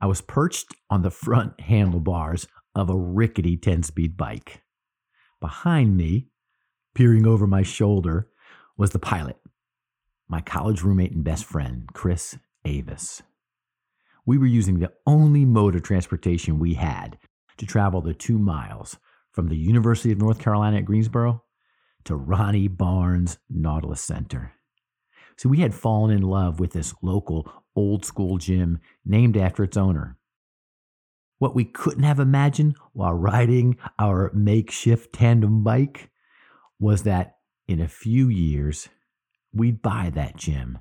I was perched on the front handlebars of a rickety 10 speed bike. Behind me, peering over my shoulder, was the pilot, my college roommate and best friend, Chris Avis. We were using the only mode of transportation we had to travel the two miles from the University of North Carolina at Greensboro to Ronnie Barnes Nautilus Center. So we had fallen in love with this local old school gym named after its owner. What we couldn't have imagined while riding our makeshift tandem bike was that in a few years, we'd buy that gym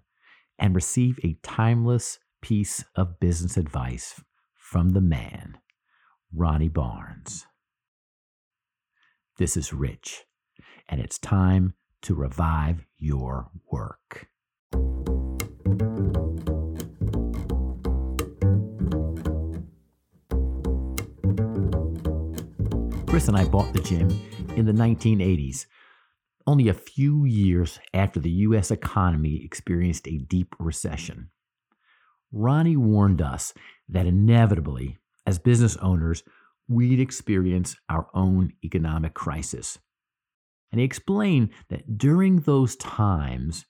and receive a timeless piece of business advice from the man, Ronnie Barnes. This is Rich, and it's time to revive your work. Chris and I bought the gym in the 1980s, only a few years after the U.S. economy experienced a deep recession. Ronnie warned us that inevitably, as business owners, we'd experience our own economic crisis. And he explained that during those times,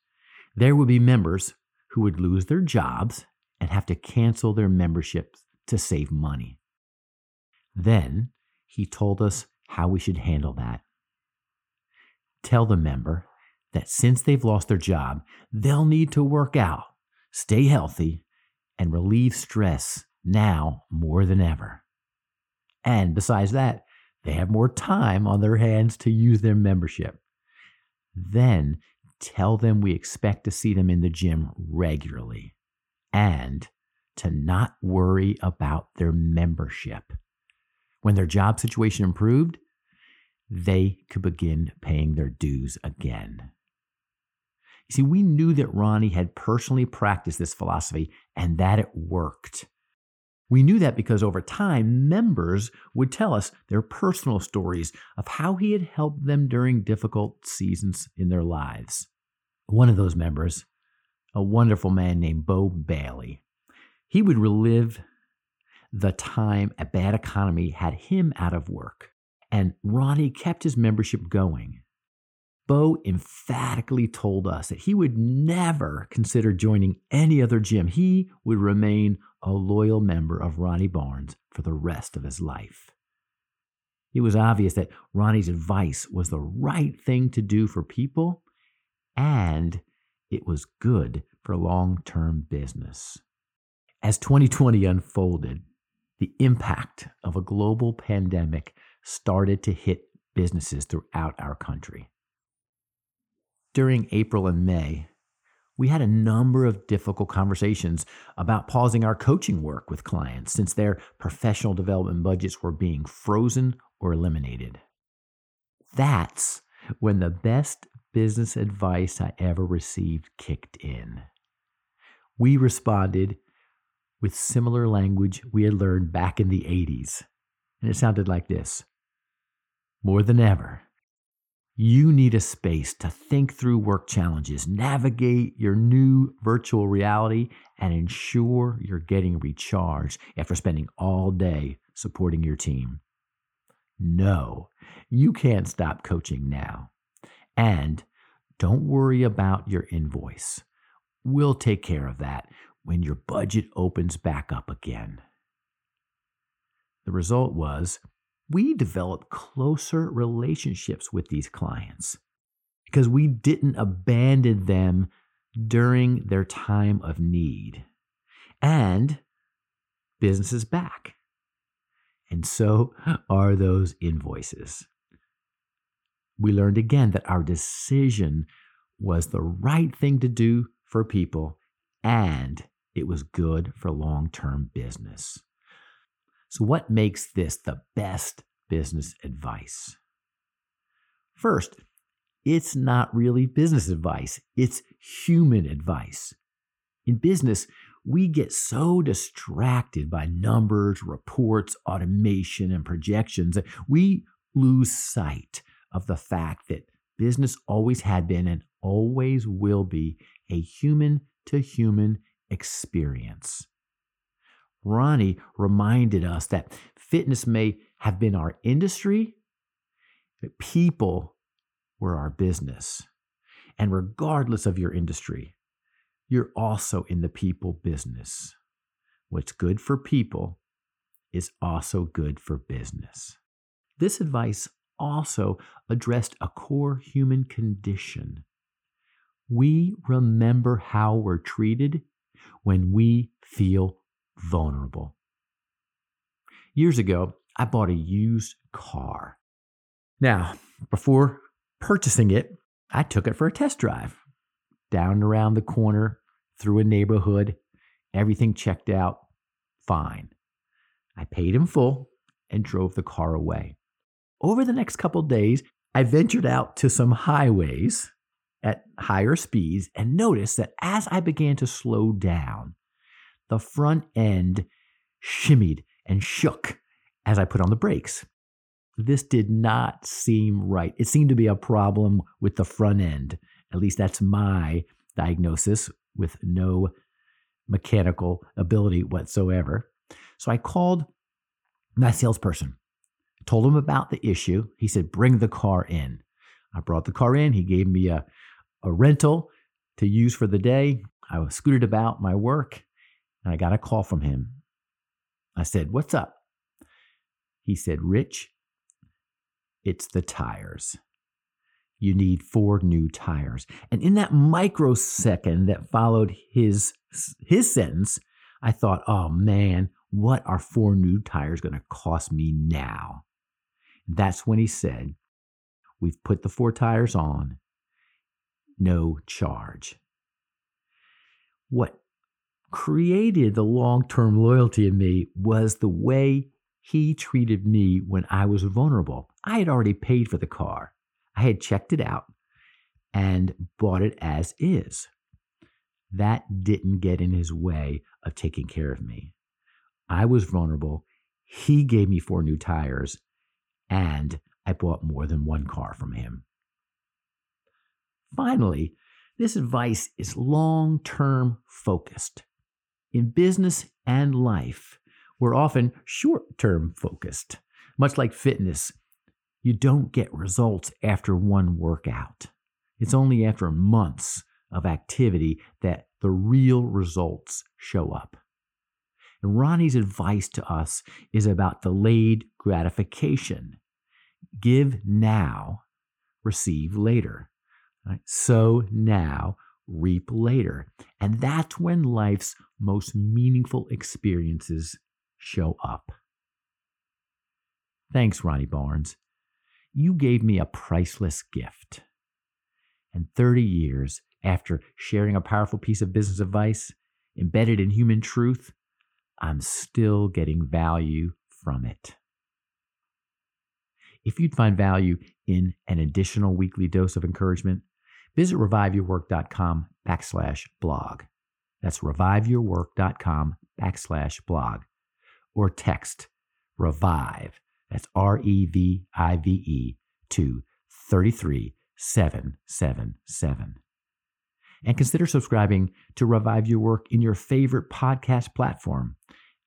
there would be members who would lose their jobs and have to cancel their memberships to save money. Then he told us how we should handle that. Tell the member that since they've lost their job, they'll need to work out, stay healthy, and relieve stress now more than ever. And besides that, they have more time on their hands to use their membership. Then tell them we expect to see them in the gym regularly and to not worry about their membership. When their job situation improved, they could begin paying their dues again. You see, we knew that Ronnie had personally practiced this philosophy and that it worked. We knew that because over time, members would tell us their personal stories of how he had helped them during difficult seasons in their lives. One of those members, a wonderful man named Bo Bailey, he would relive the time a bad economy had him out of work, and Ronnie kept his membership going. Bo emphatically told us that he would never consider joining any other gym. He would remain a loyal member of Ronnie Barnes for the rest of his life. It was obvious that Ronnie's advice was the right thing to do for people, and it was good for long term business. As 2020 unfolded, the impact of a global pandemic started to hit businesses throughout our country during April and May, we had a number of difficult conversations about pausing our coaching work with clients since their professional development budgets were being frozen or eliminated. That's when the best business advice I ever received kicked in. We responded with similar language we had learned back in the 80s, and it sounded like this More than ever, you need a space to think through work challenges, navigate your new virtual reality, and ensure you're getting recharged after spending all day supporting your team. No, you can't stop coaching now. And don't worry about your invoice. We'll take care of that when your budget opens back up again. The result was we developed closer relationships with these clients because we didn't abandon them during their time of need. And business is back. And so are those invoices. We learned again that our decision was the right thing to do for people and it was good for long term business. So, what makes this the best business advice? First, it's not really business advice, it's human advice. In business, we get so distracted by numbers, reports, automation, and projections that we lose sight of the fact that business always had been and always will be a human to human experience. Ronnie reminded us that fitness may have been our industry, but people were our business. And regardless of your industry, you're also in the people business. What's good for people is also good for business. This advice also addressed a core human condition. We remember how we're treated when we feel vulnerable. Years ago, I bought a used car. Now, before purchasing it, I took it for a test drive. Down around the corner, through a neighborhood, everything checked out fine. I paid in full and drove the car away. Over the next couple days, I ventured out to some highways at higher speeds and noticed that as I began to slow down, the front end shimmied and shook as I put on the brakes. This did not seem right. It seemed to be a problem with the front end. At least that's my diagnosis with no mechanical ability whatsoever. So I called my salesperson, told him about the issue. He said, Bring the car in. I brought the car in. He gave me a, a rental to use for the day. I was scooted about my work and I got a call from him. I said, What's up? He said, Rich, it's the tires. You need four new tires. And in that microsecond that followed his, his sentence, I thought, oh man, what are four new tires going to cost me now? That's when he said, We've put the four tires on, no charge. What created the long term loyalty in me was the way he treated me when I was vulnerable. I had already paid for the car, I had checked it out and bought it as is. That didn't get in his way of taking care of me. I was vulnerable. He gave me four new tires, and I bought more than one car from him. Finally, this advice is long term focused. In business and life, we're often short term focused. Much like fitness, you don't get results after one workout. It's only after months of activity that the real results show up. And Ronnie's advice to us is about delayed gratification. Give now, receive later. Right? Sow now, reap later. And that's when life's most meaningful experiences show up. Thanks, Ronnie Barnes. You gave me a priceless gift. And 30 years after sharing a powerful piece of business advice embedded in human truth, I'm still getting value from it. If you'd find value in an additional weekly dose of encouragement, visit reviveyourwork.com backslash blog. That's reviveyourwork.com backslash blog. Or text revive, that's R E V I V E, to 33777 and consider subscribing to Revive Your Work in your favorite podcast platform.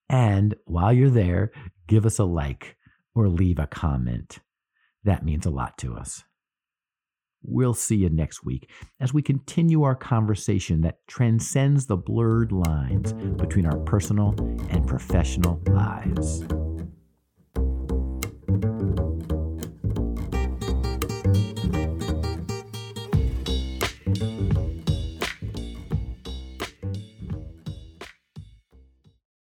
And while you're there, give us a like or leave a comment. That means a lot to us. We'll see you next week as we continue our conversation that transcends the blurred lines between our personal and professional lives.